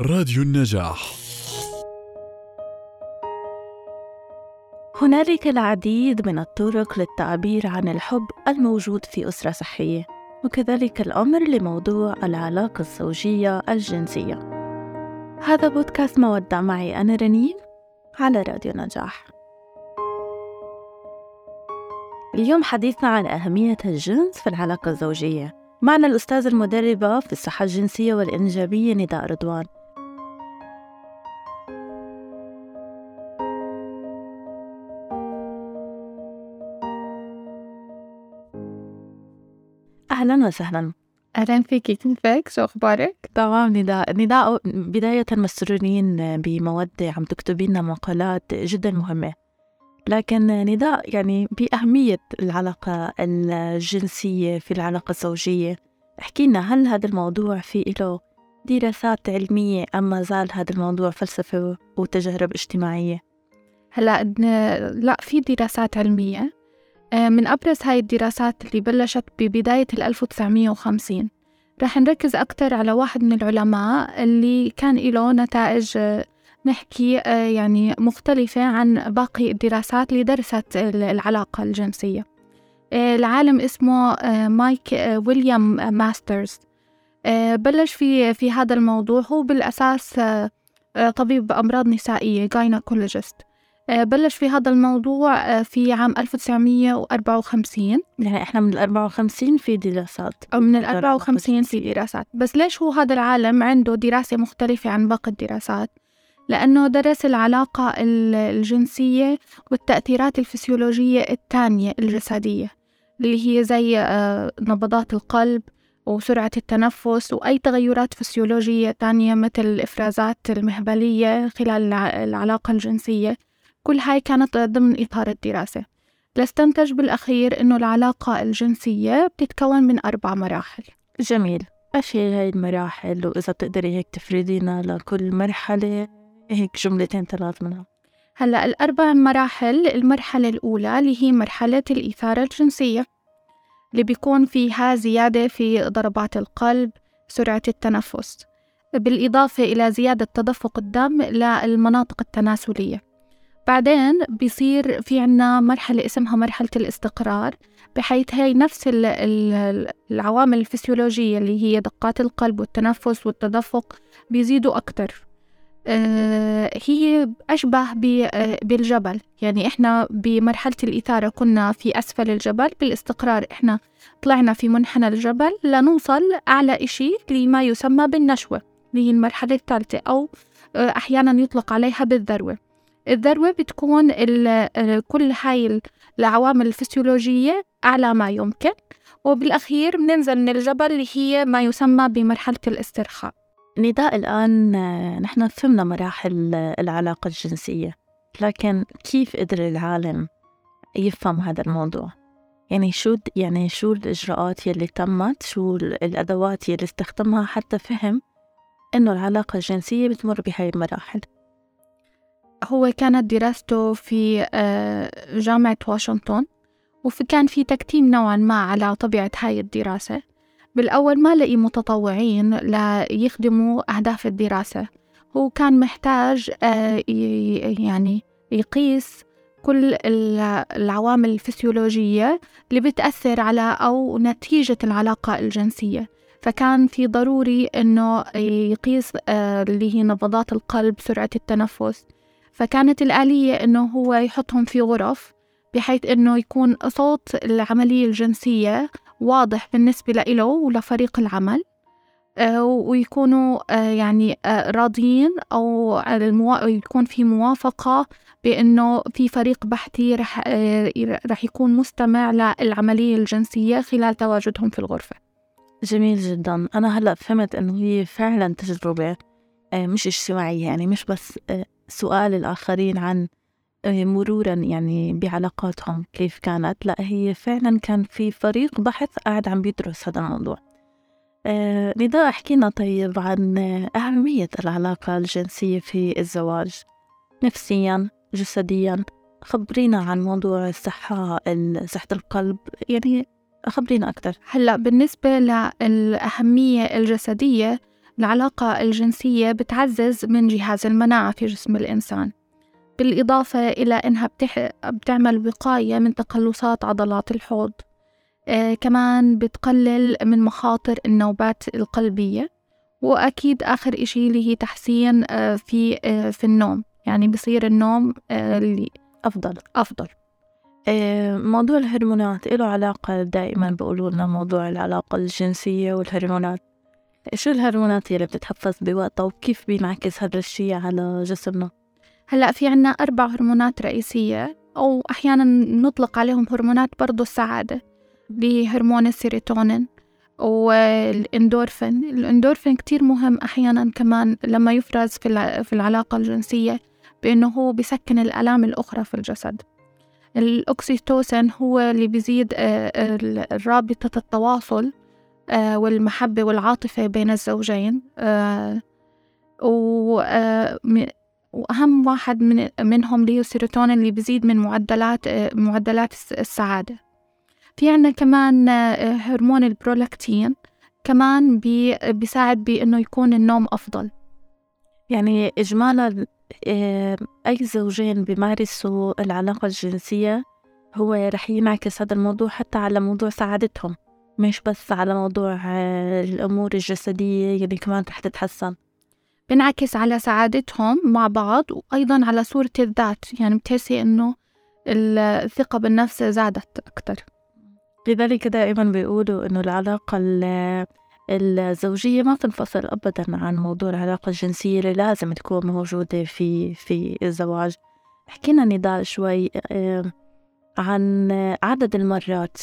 راديو النجاح. هنالك العديد من الطرق للتعبير عن الحب الموجود في أسرة صحية وكذلك الأمر لموضوع العلاقة الزوجية الجنسية. هذا بودكاست مودع معي أنا رنين على راديو نجاح. اليوم حديثنا عن أهمية الجنس في العلاقة الزوجية. معنا الأستاذة المدربة في الصحة الجنسية والإنجابية نداء رضوان. أهلا وسهلا. أهلا فيكي كيفك شو أخبارك؟ تمام. نداء نداء بداية مسرورين بمودة عم تكتبي لنا مقالات جدا مهمة. لكن نداء يعني بأهمية العلاقة الجنسية في العلاقة الزوجية. احكي لنا هل هذا الموضوع في له دراسات علمية أم ما زال هذا الموضوع فلسفة وتجارب اجتماعية؟ هلا لا في دراسات علمية. من أبرز هاي الدراسات اللي بلشت ببداية ال 1950 رح نركز أكتر على واحد من العلماء اللي كان له نتائج آه، نحكي آه، يعني مختلفة عن باقي الدراسات اللي درست العلاقة الجنسية. العالم اسمه مايك ويليام ماسترز. بلش في في هذا الموضوع. هو بالأساس طبيب أمراض نسائية gynecologist آه، بلش في هذا الموضوع آه، في عام 1954 يعني إحنا من ال 54 في دراسات. أو من ال 54 في دراسات. بس ليش هو هذا العالم عنده دراسة مختلفة عن باقي الدراسات؟ لأنه درس العلاقة الجنسية والتأثيرات الفسيولوجية الثانية الجسدية اللي هي زي آه، نبضات القلب وسرعة التنفس وأي تغيرات فسيولوجية تانية مثل الإفرازات المهبلية خلال العلاقة الجنسية. كل هاي كانت ضمن إطار الدراسة. لاستنتج بالأخير إنه العلاقة الجنسية بتتكون من أربع مراحل. جميل. إيش هي هاي المراحل وإذا بتقدري هيك تفردينا لكل مرحلة هيك جملتين ثلاث منها. هلأ الأربع مراحل المرحلة الأولى اللي هي مرحلة الإثارة الجنسية اللي بيكون فيها زيادة في ضربات القلب سرعة التنفس بالإضافة إلى زيادة تدفق الدم للمناطق التناسلية. بعدين بيصير في عنا مرحلة اسمها مرحلة الاستقرار بحيث هي نفس العوامل الفسيولوجية اللي هي دقات القلب والتنفس والتدفق بيزيدوا أكتر. آه، هي أشبه آه، بالجبل. يعني إحنا بمرحلة الإثارة كنا في أسفل الجبل بالاستقرار إحنا طلعنا في منحنى الجبل لنوصل أعلى إشي لما يسمى بالنشوة اللي هي المرحلة الثالثة أو آه، أحيانا يطلق عليها بالذروة. الذروة بتكون كل هاي العوامل الفسيولوجية أعلى ما يمكن وبالأخير بننزل من الجبل اللي هي ما يسمى بمرحلة الاسترخاء. نداء الآن نحن فهمنا مراحل العلاقة الجنسية لكن كيف قدر العالم يفهم هذا الموضوع؟ يعني شو يعني شو الإجراءات يلي تمت؟ شو الأدوات يلي استخدمها حتى فهم إنه العلاقة الجنسية بتمر بهاي المراحل؟ هو كانت دراسته في آه، جامعة واشنطن وكان في تكتيم نوعا ما على طبيعة هاي الدراسة. بالأول ما لقي متطوعين ليخدموا أهداف الدراسة. هو كان محتاج آه، يعني يقيس كل العوامل الفسيولوجية اللي بتأثر على أو نتيجة العلاقة الجنسية. فكان في ضروري إنه يقيس آه، اللي هي نبضات القلب سرعة التنفس. فكانت الآلية إنه هو يحطهم في غرف بحيث إنه يكون صوت العملية الجنسية واضح بالنسبة له ولفريق العمل. آه، ويكونوا آه، يعني آه، راضيين أو يكون في موافقة بأنه في فريق بحثي رح, رح يكون مستمع للعملية الجنسية خلال تواجدهم في الغرفة. جميل جدا. أنا هلأ فهمت أنه هي فعلا تجربة مش اجتماعية يعني مش بس سؤال الآخرين عن آه، مرورا يعني بعلاقاتهم كيف كانت. لا هي فعلا كان في فريق بحث قاعد عم بيدرس هذا الموضوع. آه نداء احكينا طيب عن أهمية العلاقة الجنسية في الزواج نفسيا جسديا. خبرينا عن موضوع الصحة صحة القلب. يعني خبرينا أكثر. هلأ بالنسبة للأهمية الجسدية العلاقة الجنسية بتعزز من جهاز المناعة في جسم الإنسان بالإضافة إلى أنها بتح... بتعمل وقاية من تقلصات عضلات الحوض آه كمان بتقلل من مخاطر النوبات القلبية وأكيد آخر إشي اللي هي تحسين آه في آه في النوم يعني بصير النوم آه اللي أفضل. أفضل. آه، موضوع الهرمونات له علاقة دائما بيقولوا لنا موضوع العلاقة الجنسية والهرمونات. شو الهرمونات اللي بتتحفز بوقتها وكيف بينعكس هذا الشيء على جسمنا؟ هلأ في عنا أربع هرمونات رئيسية أو أحيانا نطلق عليهم هرمونات برضو السعادة بهرمون السيروتونين والإندورفين. الإندورفين كتير مهم أحيانا كمان لما يفرز في العلاقة الجنسية بأنه هو بيسكن الآلام الأخرى في الجسد. الأكسيتوسين هو اللي بيزيد آه، رابطة التواصل آه، والمحبة والعاطفة بين الزوجين. آه، وأهم واحد من منهم اللي هو السيروتونين اللي بيزيد من معدلات معدلات السعادة. في عنا كمان هرمون البرولاكتين كمان بي بيساعد بإنه يكون النوم أفضل. يعني إجمالا آه، أي زوجين بيمارسوا العلاقة الجنسية هو رح ينعكس هذا الموضوع حتى على موضوع سعادتهم. مش بس على موضوع آه، الأمور الجسدية اللي كمان رح تتحسن. بنعكس على سعادتهم مع بعض وأيضا على صورة الذات. يعني بتحسي إنه الثقة بالنفس زادت أكتر. لذلك دائما بيقولوا إنه العلاقة الزوجية ما تنفصل أبدا عن موضوع العلاقة الجنسية اللي لازم تكون موجودة في في الزواج. حكينا نضال شوي عن عدد المرات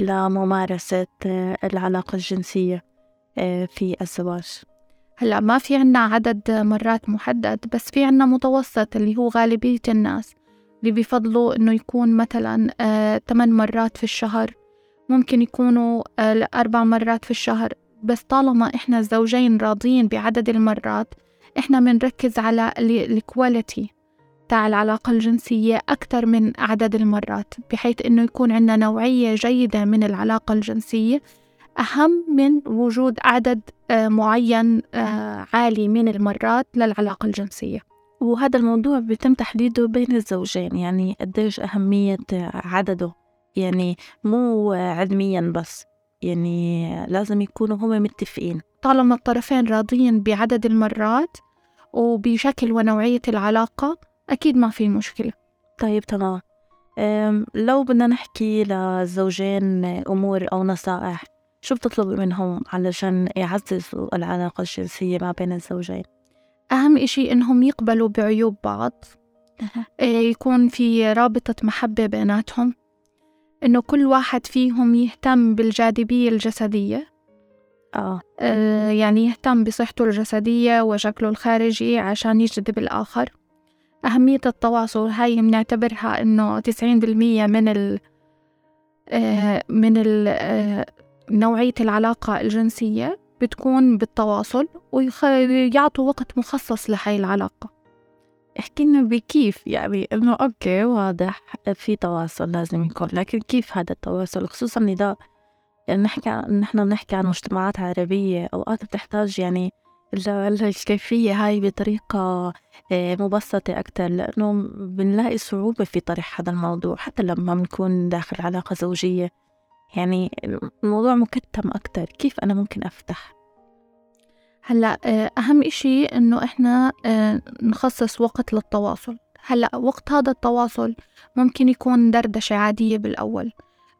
لممارسة آه، العلاقة الجنسية آه، في الزواج. هلا ما في عنا عدد مرات محدد بس في عنا متوسط اللي هو غالبية الناس اللي بيفضلوا إنه يكون مثلا ثمان آه، مرات في الشهر ممكن يكونوا أربع مرات في الشهر. بس طالما إحنا الزوجين راضيين بعدد المرات إحنا بنركز على الكواليتي تاع العلاقة الجنسية أكثر من عدد المرات بحيث إنه يكون عندنا نوعية جيدة من العلاقة الجنسية أهم من وجود عدد آه، معين آه، عالي من المرات للعلاقة الجنسية. وهذا الموضوع بيتم تحديده بين الزوجين يعني قديش أهمية عدده يعني مو علميا بس يعني لازم يكونوا هم متفقين. طالما الطرفين راضيين بعدد المرات وبشكل ونوعية العلاقة أكيد ما في مشكلة. طيب تمام. لو بدنا نحكي للزوجين أمور أو نصائح شو بتطلب منهم علشان يعززوا العلاقة الجنسية ما بين الزوجين؟ أهم إشي إنهم يقبلوا بعيوب بعض. إيه، يكون في رابطة محبة بيناتهم. إنه كل واحد فيهم يهتم بالجاذبية الجسدية. آه. آه يعني يهتم بصحته الجسدية وشكله الخارجي عشان يجذب الآخر. أهمية التواصل هاي بنعتبرها إنه تسعين بالمية من ال آه من ال آه نوعية العلاقة الجنسية بتكون بالتواصل ويعطوا وقت مخصص لهاي العلاقة. احكي لنا بكيف يعني إنه أوكي واضح في تواصل لازم يكون لكن كيف هذا التواصل؟ خصوصا نداء يعني نحكي نحن بنحكي عن مجتمعات عربية أوقات بتحتاج يعني الكيفية هاي بطريقة آه، مبسطة أكتر لأنه بنلاقي صعوبة في طرح هذا الموضوع حتى لما بنكون داخل علاقة زوجية. يعني الموضوع مكتم أكتر كيف أنا ممكن أفتح؟ هلأ آه، أهم إشي إنه إحنا آه، نخصص وقت للتواصل. هلأ وقت هذا التواصل ممكن يكون دردشة عادية بالأول.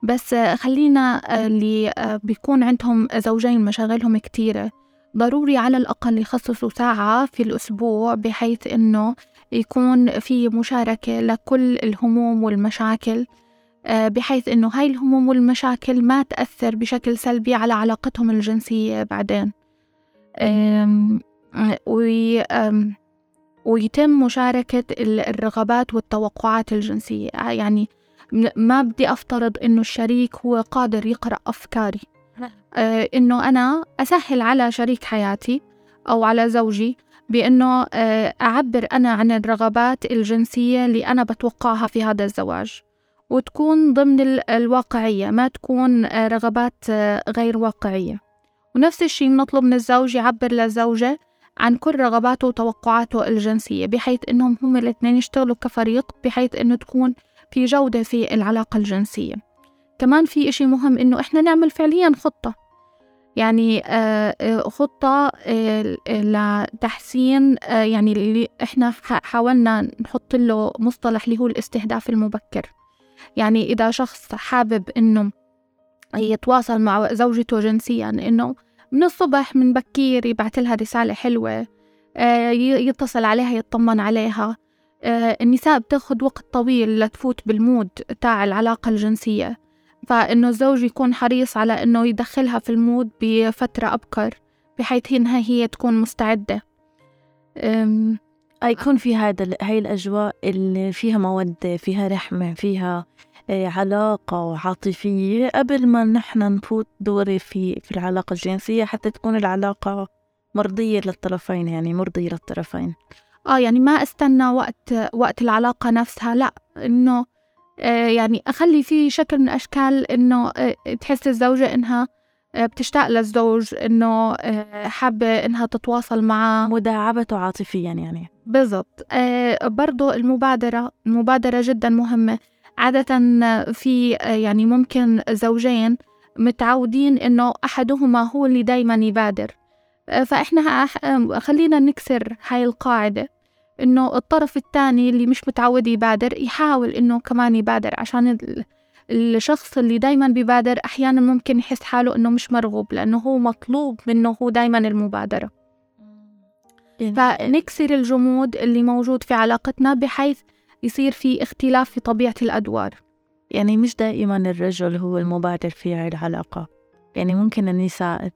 بس خلينا اللي بيكون عندهم زوجين مشاغلهم كتيرة. ضروري على الأقل يخصصوا ساعة في الأسبوع بحيث إنه يكون في مشاركة لكل الهموم والمشاكل. بحيث إنه هاي الهموم والمشاكل ما تأثر بشكل سلبي على علاقتهم الجنسية بعدين. ويتم مشاركة الرغبات والتوقعات الجنسية. يعني ما بدي أفترض إنه الشريك هو قادر يقرأ أفكاري. آه، إنه أنا أسهل على شريك حياتي أو على زوجي بإنه آه، أعبر أنا عن الرغبات الجنسية اللي أنا بتوقعها في هذا الزواج. وتكون ضمن الواقعية ما تكون آه، رغبات غير واقعية. ونفس الشي بنطلب من الزوج يعبر للزوجة عن كل رغباته وتوقعاته الجنسية بحيث إنهم هم الإثنين يشتغلوا كفريق بحيث إنه تكون في جودة في العلاقة الجنسية. كمان في إشي مهم إنه إحنا نعمل فعليا خطة. يعني آه، آه، خطة آه، لتحسين يعني اللي إحنا حاولنا نحط له مصطلح اللي هو الاستهداف المبكر. يعني إذا شخص حابب إنه يتواصل مع زوجته جنسيا إنه من الصبح من بكير يبعث لها رسالة حلوة يتصل عليها يطمن عليها. النساء بتاخد وقت طويل لتفوت بال mood تاع العلاقة الجنسية. فإنه الزوج يكون حريص على إنه يدخلها في ال mood بفترة أبكر بحيث إنها هي تكون مستعدة. يكون في هذا هاي الأجواء اللي فيها مودة فيها رحمة فيها آه، علاقة عاطفية قبل ما نحن نفوت دوري في في العلاقة الجنسية حتى تكون العلاقة مرضية للطرفين يعني مرضية للطرفين. آه يعني ما أستنى وقت وقت العلاقة نفسها لا إنه آه، يعني أخلي في شكل من أشكال إنه آه، تحس الزوجة إنها آه، بتشتاق للزوج إنه حابة إنها تتواصل معه. مداعبته عاطفيا يعني. بالضبط. برضو المبادرة المبادرة جدا مهمة. عادة في يعني ممكن زوجين متعودين إنه أحدهما هو اللي دايما يبادر. فإحنا خلينا نكسر هاي القاعدة. إنه الطرف الثاني اللي مش متعود يبادر يحاول إنه كمان يبادر عشان الشخص اللي دايما بيبادر أحيانا ممكن يحس حاله إنه مش مرغوب لأنه هو مطلوب منه هو دايما المبادرة. فنكسر الجمود اللي موجود في علاقتنا بحيث يصير في اختلاف في طبيعة الأدوار. يعني مش دائما الرجل هو المبادر في العلاقة. يعني ممكن النساء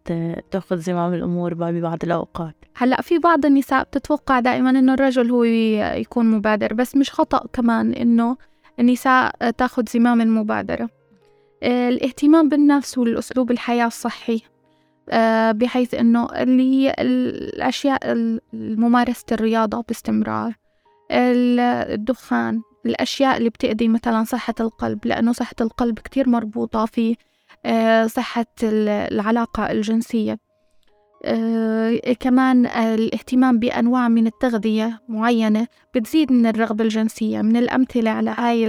تأخذ زمام الأمور ببعض الأوقات. هلأ في بعض النساء بتتوقع دائما إنه الرجل هو يكون مبادر بس مش خطأ كمان إنه النساء تأخذ زمام المبادرة. آه، الاهتمام بالنفس والأسلوب الحياة الصحي آه، بحيث إنه اللي هي الأشياء ممارسة الرياضة باستمرار الدخان الأشياء اللي بتأذي مثلا صحة القلب لأنه صحة القلب كتير مربوطة في صحة العلاقة الجنسية. آه، كمان الاهتمام بأنواع من التغذية معينة بتزيد من الرغبة الجنسية من الأمثلة على هاي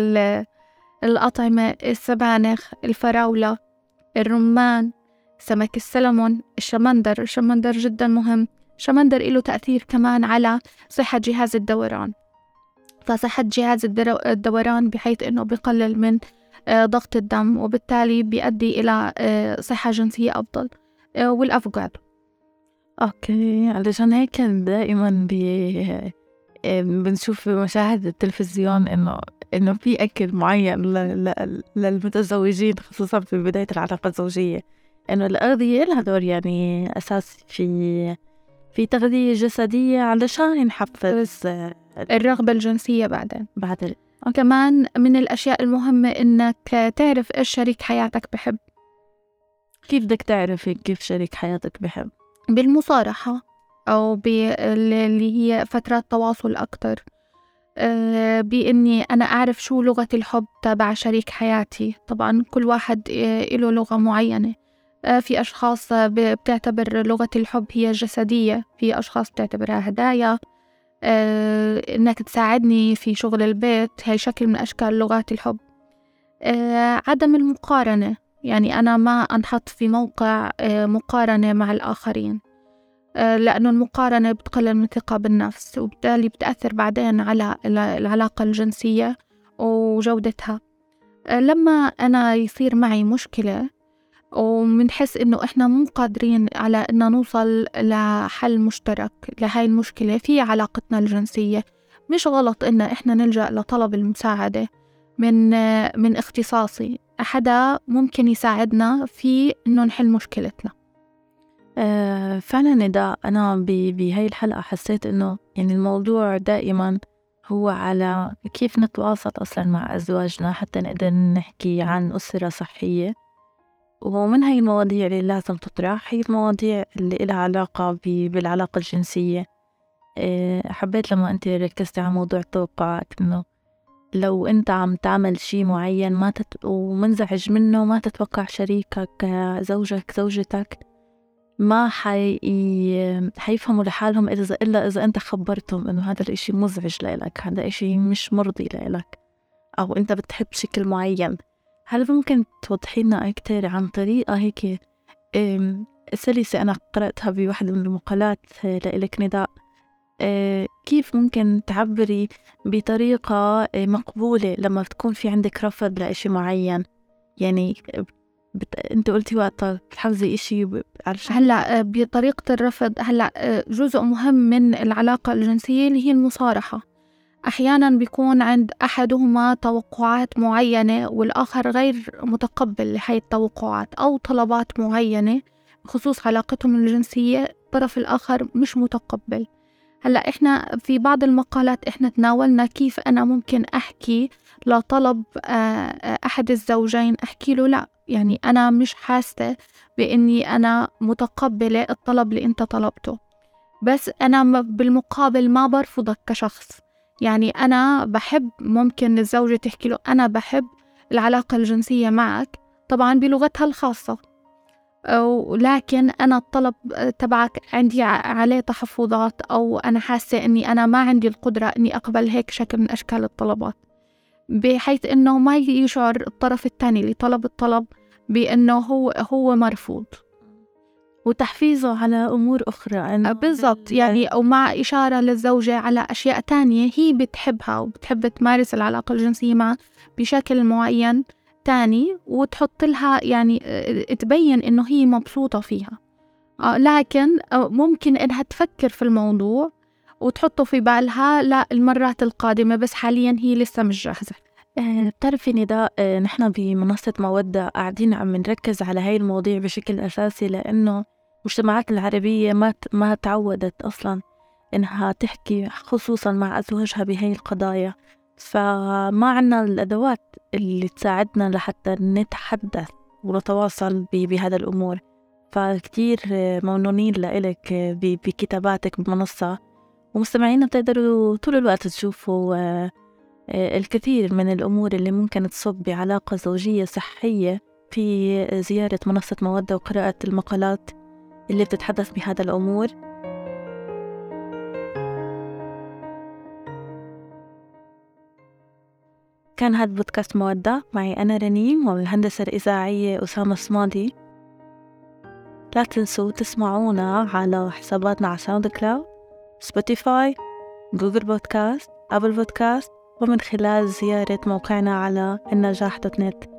الأطعمة السبانخ الفراولة الرمان سمك السلمون الشمندر. الشمندر جدا مهم. الشمندر له تأثير كمان على صحة جهاز الدوران. فصحة جهاز الدوران بحيث أنه بقلل من آه، ضغط الدم وبالتالي بيؤدي إلى آه، صحة جنسية أفضل آه، والأفوكادو أوكي علشان هيك دائما بي بنشوف مشاهد التلفزيون إنه إنه في أكل معين للمتزوجين خصوصا في بداية العلاقة الزوجية. إنه الأغذية لها دور يعني أساسي في في تغذية جسدية علشان نحفز الرغبة الجنسية بعدين. بعد وكمان من الأشياء المهمة إنك تعرف إيش شريك حياتك بحب. كيف بدك تعرفي كيف شريك حياتك بحب؟ بالمصارحة أو باللي هي فترات تواصل أكتر. آه، بإني أنا أعرف شو لغة الحب تبع شريك حياتي. طبعا كل واحد آه، له لغة معينة. آه، في أشخاص بتعتبر لغة الحب هي الجسدية في أشخاص بتعتبرها هدايا. آه، إنك تساعدني في شغل البيت هي شكل من أشكال لغات الحب. آه، عدم المقارنة. يعني أنا ما أنحط في موقع آه، مقارنة مع الآخرين. لأنه المقارنة بتقلل من الثقة بالنفس وبالتالي بتأثر بعدين على العلاقة الجنسية وجودتها. لما أنا يصير معي مشكلة وبنحس إنه إحنا مو قادرين على إن نوصل لحل مشترك لهاي المشكلة في علاقتنا الجنسية. مش غلط إن إحنا نلجأ لطلب المساعدة من من اختصاصي. أحدا ممكن يساعدنا في إنه نحل مشكلتنا. آه فعلا نداء أنا بهاي الحلقة حسيت إنه يعني الموضوع دائما هو على كيف نتواصل أصلا مع أزواجنا حتى نقدر نحكي عن أسرة صحية. ومن هاي المواضيع اللي لازم تطرح هي المواضيع اللي إلها علاقة بالعلاقة الجنسية. آه، حبيت لما أنت ركزتي على موضوع التوقعات إنه لو أنت عم تعمل شي معين ما تت... ومنزعج منه ما تتوقع شريكك زوجك زوجتك ما حي... حيفهموا لحالهم إذا إلا إذا أنت خبرتهم إنه هذا الإشي مزعج لإلك هذا إشي مش مرضي لإلك أو أنت بتحب شكل معين. هل ممكن توضحي لنا أكتر عن طريقة هيك سلسة أنا قرأتها بواحدة من المقالات لإلك نداء آه، كيف ممكن تعبري بطريقة آه، مقبولة لما تكون في عندك رفض لإشي معين؟ يعني بت... أنت قلتي وقتها بتحفظي إشي عشان هلأ آه، بطريقة الرفض هلأ جزء مهم من العلاقة الجنسية اللي هي المصارحة. أحيانا بيكون عند أحدهما توقعات معينة والآخر غير متقبل لهي التوقعات أو طلبات معينة بخصوص علاقتهم الجنسية الطرف الآخر مش متقبل. هلأ إحنا في بعض المقالات إحنا تناولنا كيف أنا ممكن أحكي لطلب آه، أحد الزوجين أحكي له لأ يعني أنا مش حاسة بإني أنا متقبلة الطلب اللي أنت طلبته. بس أنا بالمقابل ما برفضك كشخص. يعني أنا بحب ممكن الزوجة تحكي له أنا بحب العلاقة الجنسية معك طبعا بلغتها الخاصة. ولكن أنا الطلب تبعك عندي عليه تحفظات أو أنا حاسة إني أنا ما عندي القدرة إني أقبل هيك شكل من أشكال الطلبات. بحيث إنه ما يشعر الطرف الثاني اللي طلب الطلب بإنه هو هو مرفوض. وتحفيزه على أمور أخرى. أه، بالضبط. يعني أو مع إشارة للزوجة على أشياء تانية هي بتحبها وبتحب تمارس العلاقة الجنسية معه بشكل معين تاني وتحط لها يعني آه، تبين إنه هي مبسوطة فيها. آه، لكن آه، ممكن إنها تفكر في الموضوع وتحطه في بالها لا المرات القادمة بس حاليا هي لسه مش جاهزة. بتعرفي نداء نحن بمنصة مودة قاعدين عم نركز على هاي المواضيع بشكل أساسي لأنه المجتمعات العربية ما ما تعودت أصلا إنها تحكي خصوصا مع أزواجها بهاي القضايا. فما عنا الأدوات اللي تساعدنا لحتى نتحدث ونتواصل بهذا الأمور. فكتير ممنونين لإلك بكتاباتك بمنصة. ومستمعينا بتقدروا طول الوقت تشوفوا آه، الكثير من الأمور اللي ممكن تصب بعلاقة زوجية صحية في زيارة منصة مودة وقراءة المقالات. اللي بتتحدث بهذا الأمور. كان هذا بودكاست مودة. معي أنا رنيم والهندسة الإذاعية أسامة صمادي. لا تنسوا تسمعونا على حساباتنا على SoundCloud Spotify Google Podcast Apple Podcast ومن خلال زيارة موقعنا على النجاح dot net